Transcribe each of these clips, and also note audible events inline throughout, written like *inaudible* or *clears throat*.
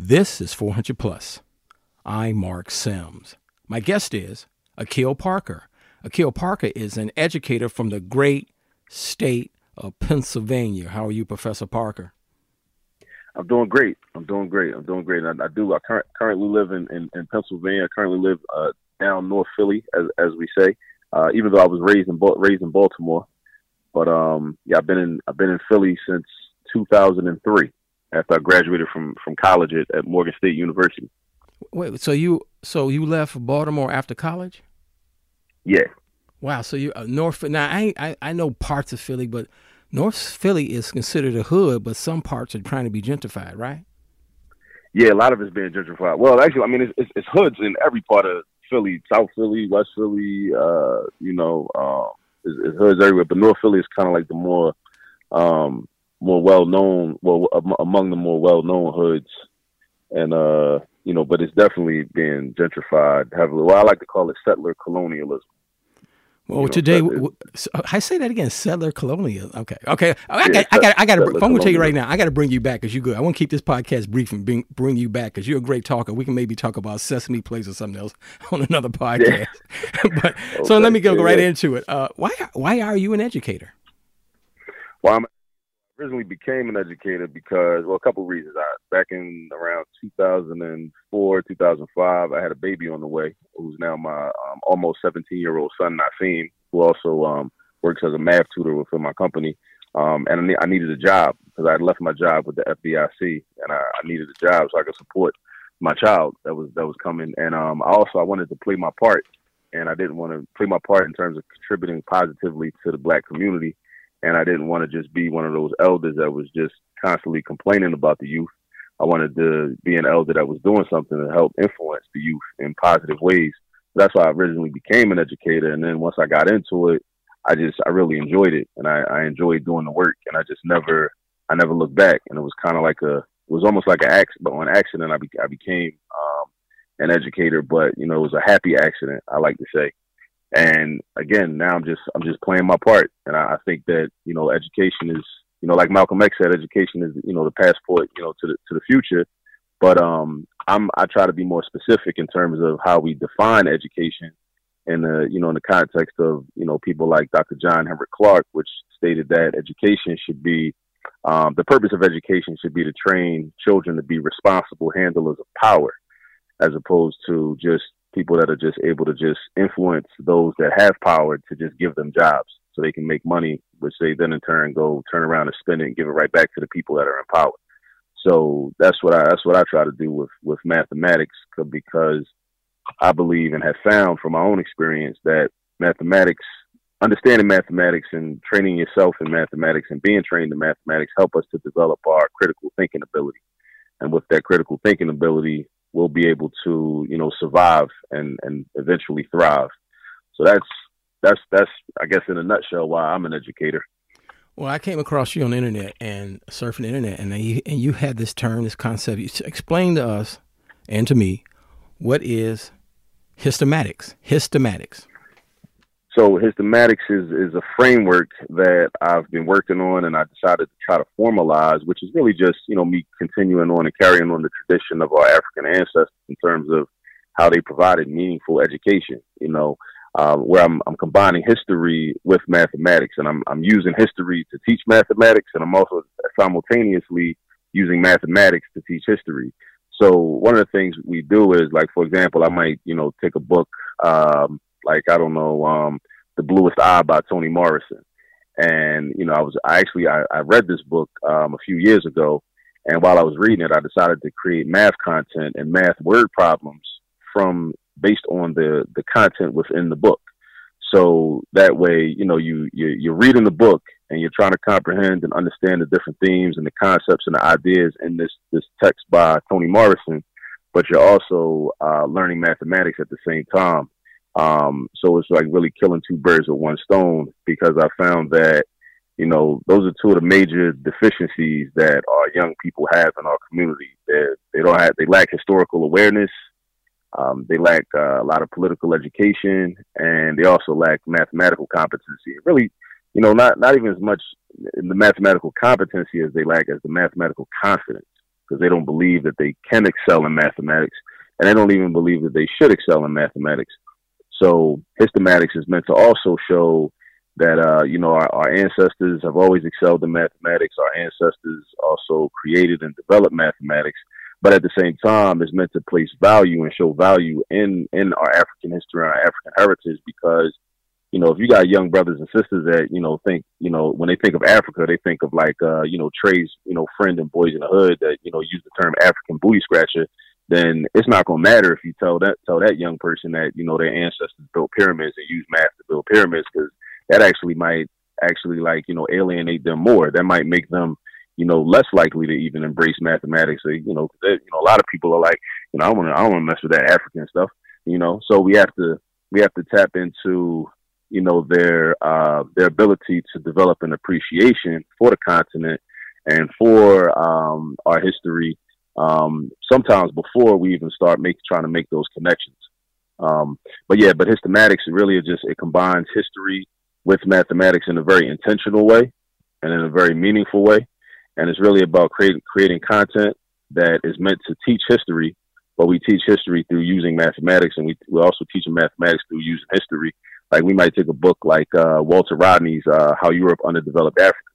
This is 400 Plus. I'm Mark Sims. My guest is Akil Parker. Akil Parker is an educator from the great state of Pennsylvania. How are you, Professor Parker? I'm doing great. I'm doing great. I'm doing great. I, I do. I cur- currently live in, in, in, Pennsylvania. I currently live uh, down North Philly, as, as we say. Uh, even though I was raised in raised in Baltimore, but um, yeah, I've been in I've been in Philly since 2003 after I graduated from from college at, at Morgan State University. Wait, so you so you left Baltimore after college? Yeah. Wow. So you uh, North now I, I I know parts of Philly, but North Philly is considered a hood, but some parts are trying to be gentrified, right? Yeah, a lot of it's being gentrified. Well, actually, I mean, it's, it's, it's hoods in every part of Philly, South Philly, West Philly. Uh, you know, uh, it's, it's hoods everywhere. But North Philly is kind of like the more um, more well known, well among the more well known hoods, and uh, you know, but it's definitely being gentrified heavily. Well, I like to call it settler colonialism. Well, you know, today I say that again. Settler colonial. Okay, okay. I got, yeah, I got, I got. I'm going to tell you right now. I got to bring you back because you're good. I want to keep this podcast brief and bring bring you back because you're a great talker. We can maybe talk about Sesame Place or something else *laughs* on another podcast. Yeah. *laughs* but okay. so let me go, go right into it. Uh, why why are you an educator? Well, I'm originally became an educator because, well, a couple of reasons. I, back in around 2004, 2005, I had a baby on the way, who's now my um, almost 17 year old son, Nasim, who also um, works as a math tutor within my company. Um, and I, ne- I, needed a job because I had left my job with the FDIC, and I, I, needed a job so I could support my child that was that was coming. And um, I also I wanted to play my part, and I didn't want to play my part in terms of contributing positively to the black community and I didn't want to just be one of those elders that was just constantly complaining about the youth. I wanted to be an elder that was doing something to help influence the youth in positive ways. That's why I originally became an educator, and then once I got into it, I just I really enjoyed it, and I, I enjoyed doing the work, and I just never I never looked back, and it was kind of like a it was almost like an accident, but on accident I, be, I became um, an educator, but you know it was a happy accident. I like to say. And again, now I'm just I'm just playing my part, and I, I think that you know education is you know like Malcolm X said, education is you know the passport you know to the to the future. But um, I'm I try to be more specific in terms of how we define education, in the you know in the context of you know people like Dr. John Henrik Clarke, which stated that education should be um, the purpose of education should be to train children to be responsible handlers of power, as opposed to just people that are just able to just influence those that have power to just give them jobs so they can make money, which they then in turn go turn around and spend it and give it right back to the people that are in power. So that's what I that's what I try to do with with mathematics because I believe and have found from my own experience that mathematics, understanding mathematics and training yourself in mathematics and being trained in mathematics help us to develop our critical thinking ability. And with that critical thinking ability, we'll be able to you know survive and and eventually thrive. So that's that's that's I guess in a nutshell why I'm an educator. Well, I came across you on the internet and surfing the internet, and you and you had this term, this concept. You explain to us and to me what is histomatics. Histomatics. So histomatics is, is a framework that I've been working on and I decided to try to formalize, which is really just, you know, me continuing on and carrying on the tradition of our African ancestors in terms of how they provided meaningful education, you know, um, where I'm, I'm combining history with mathematics and I'm, I'm using history to teach mathematics and I'm also simultaneously using mathematics to teach history. So one of the things we do is like, for example, I might, you know, take a book, um, like I don't know, um, The Bluest Eye by Toni Morrison. And you know, I was I actually I, I read this book um, a few years ago, and while I was reading it, I decided to create math content and math word problems from based on the the content within the book. So that way, you know, you, you you're reading the book and you're trying to comprehend and understand the different themes and the concepts and the ideas in this this text by Toni Morrison, but you're also uh, learning mathematics at the same time. Um, so it's like really killing two birds with one stone because I found that, you know, those are two of the major deficiencies that our young people have in our community. They they don't have they lack historical awareness, um, they lack uh, a lot of political education, and they also lack mathematical competency. Really, you know, not not even as much in the mathematical competency as they lack as the mathematical confidence. because they don't believe that they can excel in mathematics, and they don't even believe that they should excel in mathematics. So Histomatics is meant to also show that uh, you know our, our, ancestors have always excelled in mathematics. Our ancestors also created and developed mathematics, but at the same time, it's meant to place value and show value in in our African history and our African heritage because you know if you got young brothers and sisters that you know think you know when they think of Africa, they think of like uh, you know Tre's you know friend and boys in the hood that you know use the term African booty scratcher then it's not to matter if you tell that tell that young person that you know their ancestors built pyramids and used math to build pyramids because that actually might actually like you know alienate them more. That might make them you know less likely to even embrace mathematics. You know, they, you know a lot of people are like you know I want to I don't want to mess with that African stuff. You know, so we have to we have to tap into you know their uh, their ability to develop an appreciation for the continent and for um, our history. Um, sometimes before we even start make, trying to make those connections. Um, but yeah, but Histomatics really just it combines history with mathematics in a very intentional way and in a very meaningful way. And it's really about creating creating content that is meant to teach history, but we teach history through using mathematics, and we we also teach mathematics through using history. Like we might take a book like uh, Walter Rodney's uh, "How Europe Underdeveloped Africa,"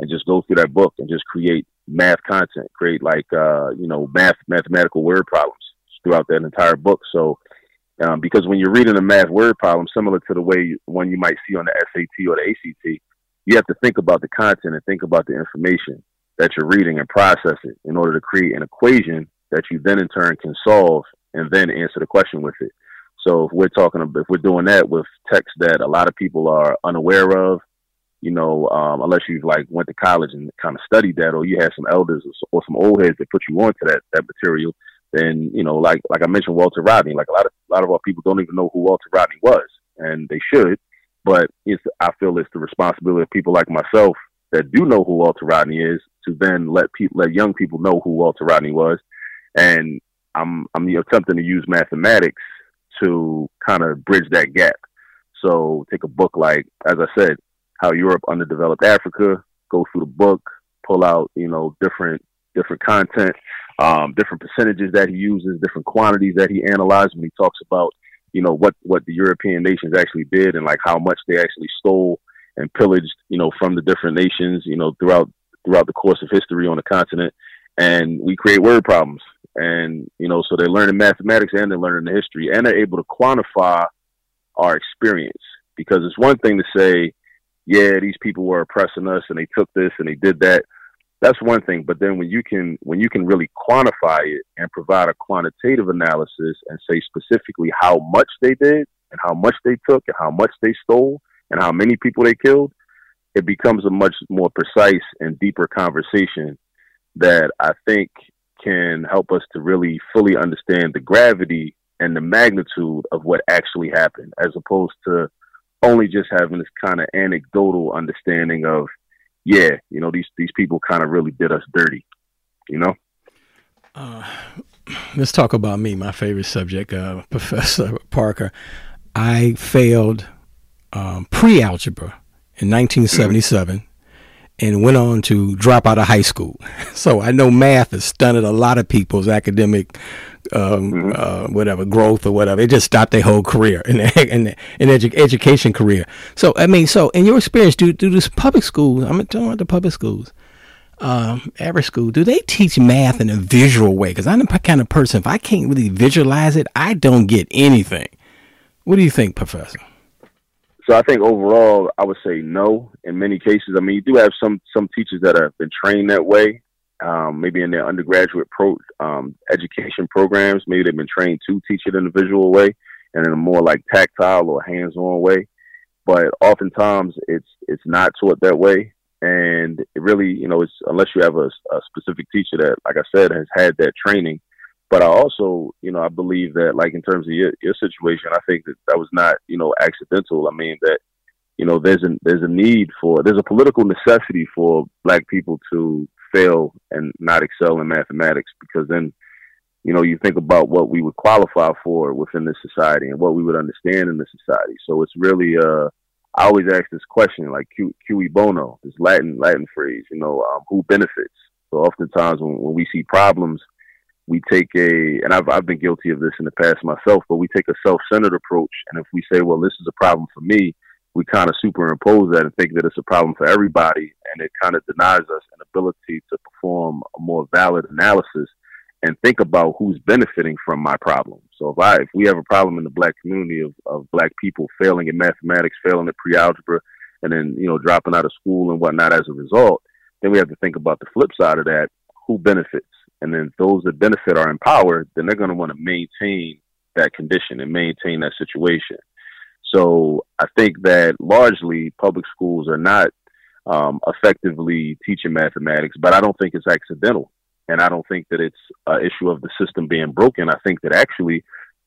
and just go through that book and just create math content, create like uh, you know math mathematical word problems throughout that entire book. So um, because when you're reading a math word problem, similar to the way one you might see on the SAT or the ACT, you have to think about the content and think about the information that you're reading and process it in order to create an equation that you then in turn can solve and then answer the question with it. So if we're talking about, if we're doing that with text that a lot of people are unaware of, you know, um, unless you've like went to college and kind of studied that, or you had some elders or, some old heads that put you onto that that material, then you know, like like I mentioned, Walter Rodney. Like a lot of a lot of our people don't even know who Walter Rodney was, and they should. But it's I feel it's the responsibility of people like myself that do know who Walter Rodney is to then let people let young people know who Walter Rodney was, and I'm I'm attempting to use mathematics to kind of bridge that gap. So take a book like, as I said, how Europe underdeveloped Africa. Go through the book, pull out you know different different content, um, different percentages that he uses, different quantities that he analyzed when he talks about, you know, what, what the European nations actually did and like how much they actually stole and pillaged, you know, from the different nations, you know, throughout, throughout the course of history on the continent. And we create word problems. And, you know, so they're learning mathematics and they're learning the history and they're able to quantify our experience because it's one thing to say, yeah, these people were oppressing us and they took this and they did that that's one thing. But then when you can when you can really quantify it and provide a quantitative analysis and say specifically how much they did and how much they took and how much they stole and how many people they killed, it becomes a much more precise and deeper conversation that I think can help us to really fully understand the gravity and the magnitude of what actually happened, as opposed to only just having this kind of anecdotal understanding of yeah, you know, these these people kind of really did us dirty, you know. Uh, *clears throat* let's talk about me, my favorite subject, uh, *laughs* Professor Parker. I failed um, pre-algebra in 1977 mm-hmm. and went on to drop out of high school. *laughs* So I know math has stunted a lot of people's academic um, mm-hmm. uh, whatever growth or whatever. It just stopped their whole career in in, in edu- education career. So I mean, so in your experience, do do this public schools? I'm talking about the public schools. Um, every school, do they teach math in a visual way? Because I'm the kind of person, if I can't really visualize it, I don't get anything. What do you think, Professor? So I think overall, I would say no. In many cases, I mean, you do have some some teachers that have been trained that way, um, maybe in their undergraduate pro um, education programs. Maybe they've been trained to teach it in a visual way and in a more like tactile or hands-on way. But oftentimes it's it's not taught that way, and it really, you know, it's unless you have a, a specific teacher that, like I said, has had that training. But I also, you know, I believe that, like in terms of your, your situation, I think that that was not, you know, accidental. I mean that you know there's a there's a need for there's a political necessity for black people to fail and not excel in mathematics because then you know you think about what we would qualify for within this society and what we would understand in the society so it's really uh I always ask this question like cui bono this Latin Latin phrase you know um, who benefits So oftentimes when, when we see problems, we take a, and I've, I've been guilty of this in the past myself, but we take a self-centered approach. And if we say, well, this is a problem for me, we kind of superimpose that and think that it's a problem for everybody. And it kind of denies us an ability to perform a more valid analysis and think about who's benefiting from my problem. So if I, if we have a problem in the black community of, of black people failing in mathematics, failing at pre-algebra, and then, you know, dropping out of school and whatnot as a result, then we have to think about the flip side of that, who benefits and then those that benefit are empowered, then they're going to want to maintain that condition and maintain that situation. So I think that largely public schools are not um, effectively teaching mathematics, but I don't think it's accidental. And I don't think that it's an issue of the system being broken. I think that actually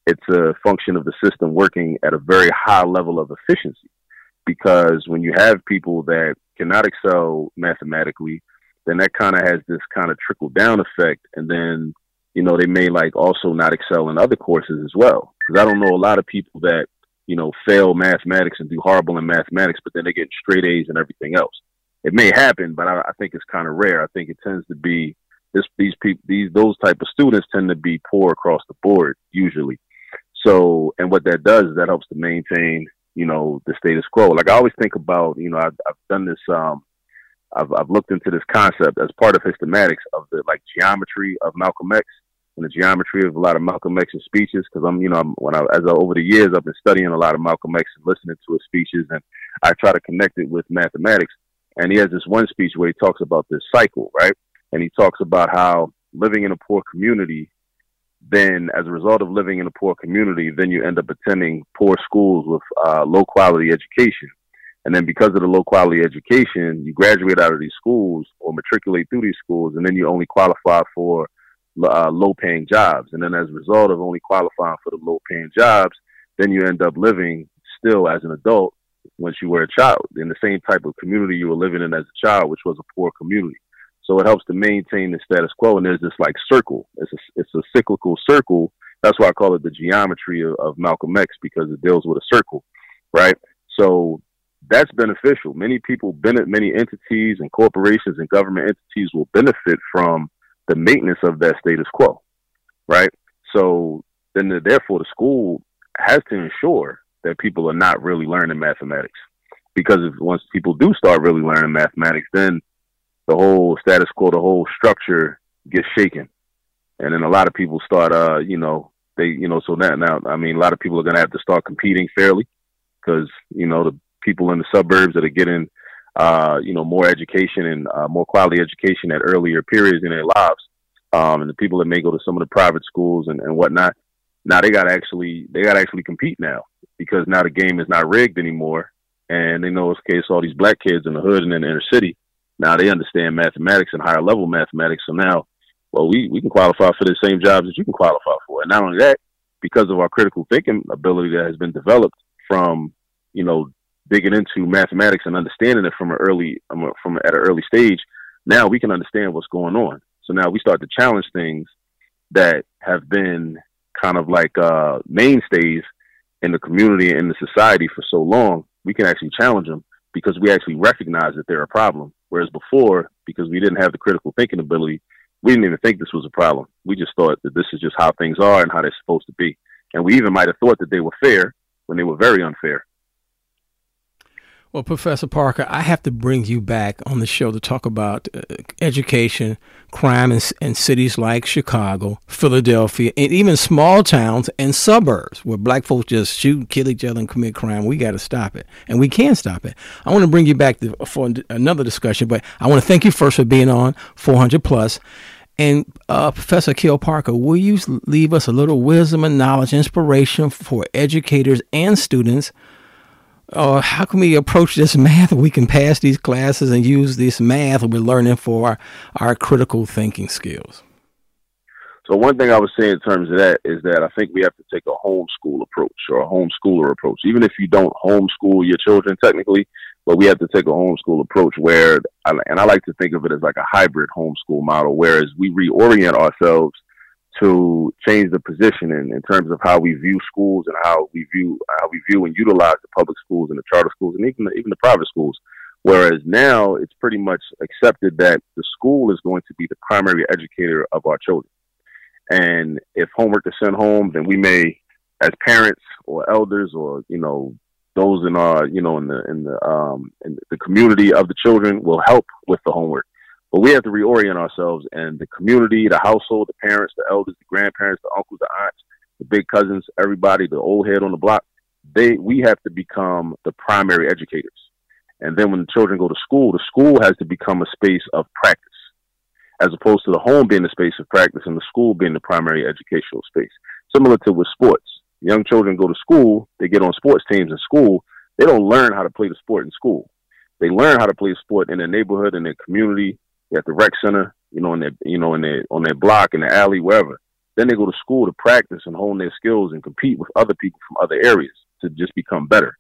it's a function of the system working at a very high level of efficiency. Because when you have people that cannot excel mathematically, then that kind of has this kind of trickle down effect. And then, you know, they may like also not excel in other courses as well. Because I don't know a lot of people that, you know, fail mathematics and do horrible in mathematics, but then they get straight A's and everything else. It may happen, but I, I think it's kind of rare. I think it tends to be this, these people, these, those type of students tend to be poor across the board usually. So, and what that does is that helps to maintain, you know, the status quo. Like I always think about, you know, I've, I've done this, um, I've, I've looked into this concept as part of histomatics of the like geometry of Malcolm X and the geometry of a lot of Malcolm X's speeches. Because I'm, you know, I'm, when I as I, over the years I've been studying a lot of Malcolm X and listening to his speeches, and I try to connect it with mathematics. And he has this one speech where he talks about this cycle, right? And he talks about how living in a poor community, then as a result of living in a poor community, then you end up attending poor schools with uh, low quality education and then because of the low quality education, you graduate out of these schools or matriculate through these schools, and then you only qualify for uh, low paying jobs. And then as a result of only qualifying for the low paying jobs, then you end up living still as an adult once you were a child in the same type of community you were living in as a child, which was a poor community. So it helps to maintain the status quo. And there's this like circle. It's a, it's a cyclical circle. That's why I call it the geometry of, of Malcolm X because it deals with a circle, right? So that's beneficial. Many people many entities and corporations and government entities will benefit from the maintenance of that status quo, right? So then, the, therefore, the school has to ensure that people are not really learning mathematics, because if once people do start really learning mathematics, then the whole status quo, the whole structure gets shaken, and then a lot of people start, uh, you know, they, you know, so now, now, I mean, a lot of people are going to have to start competing fairly, because you know the people in the suburbs that are getting, uh, you know, more education and uh, more quality education at earlier periods in their lives. Um, and the people that may go to some of the private schools and, and whatnot, now they got to actually they got to actually compete now because now the game is not rigged anymore, and they know it's case all these black kids in the hood and in the inner city. Now they understand mathematics and higher level mathematics, so now, well, we we can qualify for the same jobs that you can qualify for, and not only that, because of our critical thinking ability that has been developed from you know digging into mathematics and understanding it from an early um, from at an early stage, now we can understand what's going on. So now we start to challenge things that have been kind of like uh, mainstays in the community and in the society for so long. We can actually challenge them because we actually recognize that they're a problem. Whereas before, because we didn't have the critical thinking ability, we didn't even think this was a problem. We just thought that this is just how things are and how they're supposed to be. And we even might have thought that they were fair when they were very unfair. Well, Professor Parker, I have to bring you back on the show to talk about uh, education, crime in, in, cities like Chicago, Philadelphia, and even small towns and suburbs where black folks just shoot, kill each other, and commit crime. We got to stop it, and we can stop it. I want to bring you back to, for another discussion, but I want to thank you first for being on 400 Plus. And uh, Professor Akil Parker, will you leave us a little wisdom and knowledge, inspiration for educators and students uh, how can we approach this math? We can pass these classes and use this math we're learning for our, our critical thinking skills. So one thing I would say in terms of that is that I think we have to take a homeschool approach or a homeschooler approach. Even if you don't homeschool your children technically, but we have to take a homeschool approach where, and I like to think of it as like a hybrid homeschool model, whereas we reorient ourselves to change the positioning in terms of how we view schools and how we view how we view and utilize the public schools and the charter schools and even the, even the private schools, Whereas now it's pretty much accepted that the school is going to be the primary educator of our children. And if homework is sent home, then we may, as parents or elders or, you know, those in our, you know, in the, in the, um, in the community of the children will help with the homework. But we have to reorient ourselves and the community, the household, the parents, the elders, the grandparents, the uncles, the aunts, the big cousins, everybody, the old head on the block, they, we have to become the primary educators. And then when the children go to school, the school has to become a space of practice, as opposed to the home being the space of practice and the school being the primary educational space. Similar to with sports. Young children go to school, they get on sports teams in school, they don't learn how to play the sport in school. They learn how to play the sport in their neighborhood, in their community, at the rec center, you know, in their you know, in their on their block, in the alley, wherever. Then they go to school to practice and hone their skills and compete with other people from other areas to just become better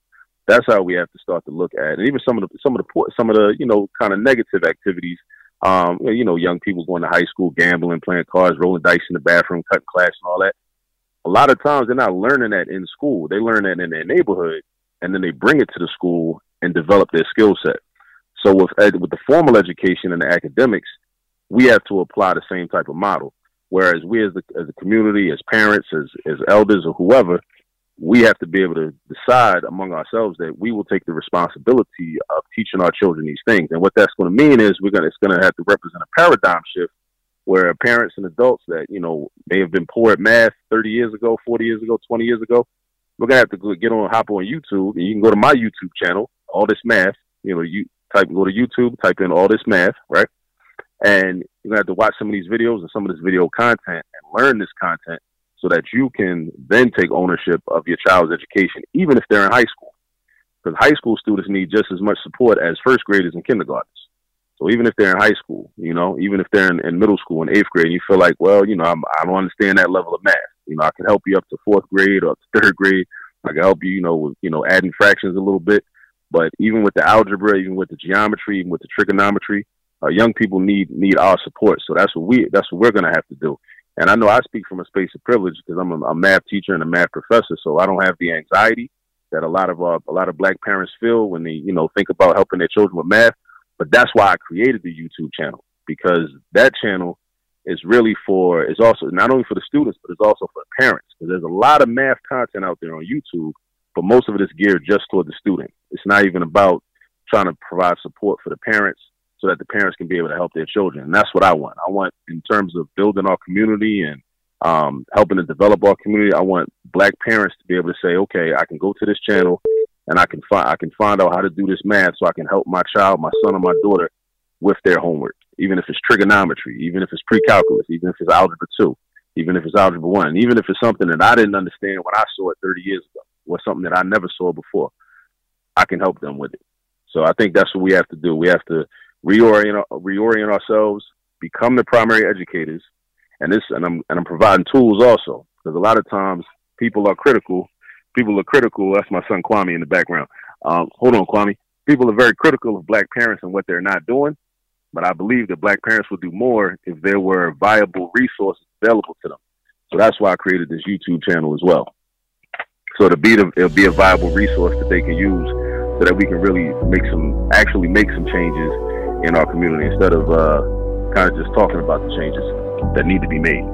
that's how we have to start to look at it. And even some of the some of the some of the you know kind of negative activities. Um, you know, young people going to high school, gambling, playing cards, rolling dice in the bathroom, cutting class, and all that. A lot of times they're not learning that in school. They learn that in their neighborhood, and then they bring it to the school and develop their skill set. So with ed- with the formal education and the academics, we have to apply the same type of model. Whereas we as the as a community, as parents, as as elders, or whoever, we have to be able to decide among ourselves that we will take the responsibility of teaching our children these things. And what that's going to mean is we're going to, it's going to have to represent a paradigm shift where parents and adults that, you know, may have been poor at math 30 years ago, 40 years ago, 20 years ago, we're to have to get on, hop on YouTube and you can go to my YouTube channel, all this math, you know, you type, go to YouTube, type in all this math, right? And you're to have to watch some of these videos and some of this video content and learn this content so that you can then take ownership of your child's education, even if they're in high school. Because high school students need just as much support as first graders and kindergartners. So even if they're in high school, you know, even if they're in, in middle school and eighth grade, and you feel like, well, you know, I'm, I do not understand that level of math. You know, I can help you up to fourth grade or third grade. I can help you, you know, with you know adding fractions a little bit. But even with the algebra, even with the geometry, even with the trigonometry, uh, young people need need our support. So that's what we that's what we're going to have to do. And I know I speak from a space of privilege because I'm a, a, math teacher and a math professor, so I don't have the anxiety that a lot of uh, a lot of black parents feel when they you know think about helping their children with math. But that's why I created the YouTube channel because that channel is really for is also not only for the students but it's also for the parents because there's a lot of math content out there on YouTube, but most of it is geared just toward the student. It's not even about trying to provide support for the parents so that the parents can be able to help their children. And that's what I want. I want, in terms of building our community and um, helping to develop our community, I want black parents to be able to say, okay, I can go to this channel and I can find I can find out how to do this math so I can help my child, my son or my daughter with their homework, even if it's trigonometry, even if it's pre-calculus, even if it's algebra two, even if it's algebra one, even if it's something that I didn't understand when I saw it 30 years ago, or something that I never saw before. I can help them with it. So I think that's what we have to do. We have to reorient reorient ourselves, become the primary educators, and this and I'm and I'm providing tools also because a lot of times people are critical. People are critical. That's my son Kwame in the background. Um, hold on, Kwame. People are very critical of black parents and what they're not doing, but I believe that black parents would do more if there were viable resources available to them. So that's why I created this YouTube channel as well. So to be the, it'll be a viable resource that they can use so that we can really make some actually make some changes in our community instead of uh, kind of just talking about the changes that need to be made.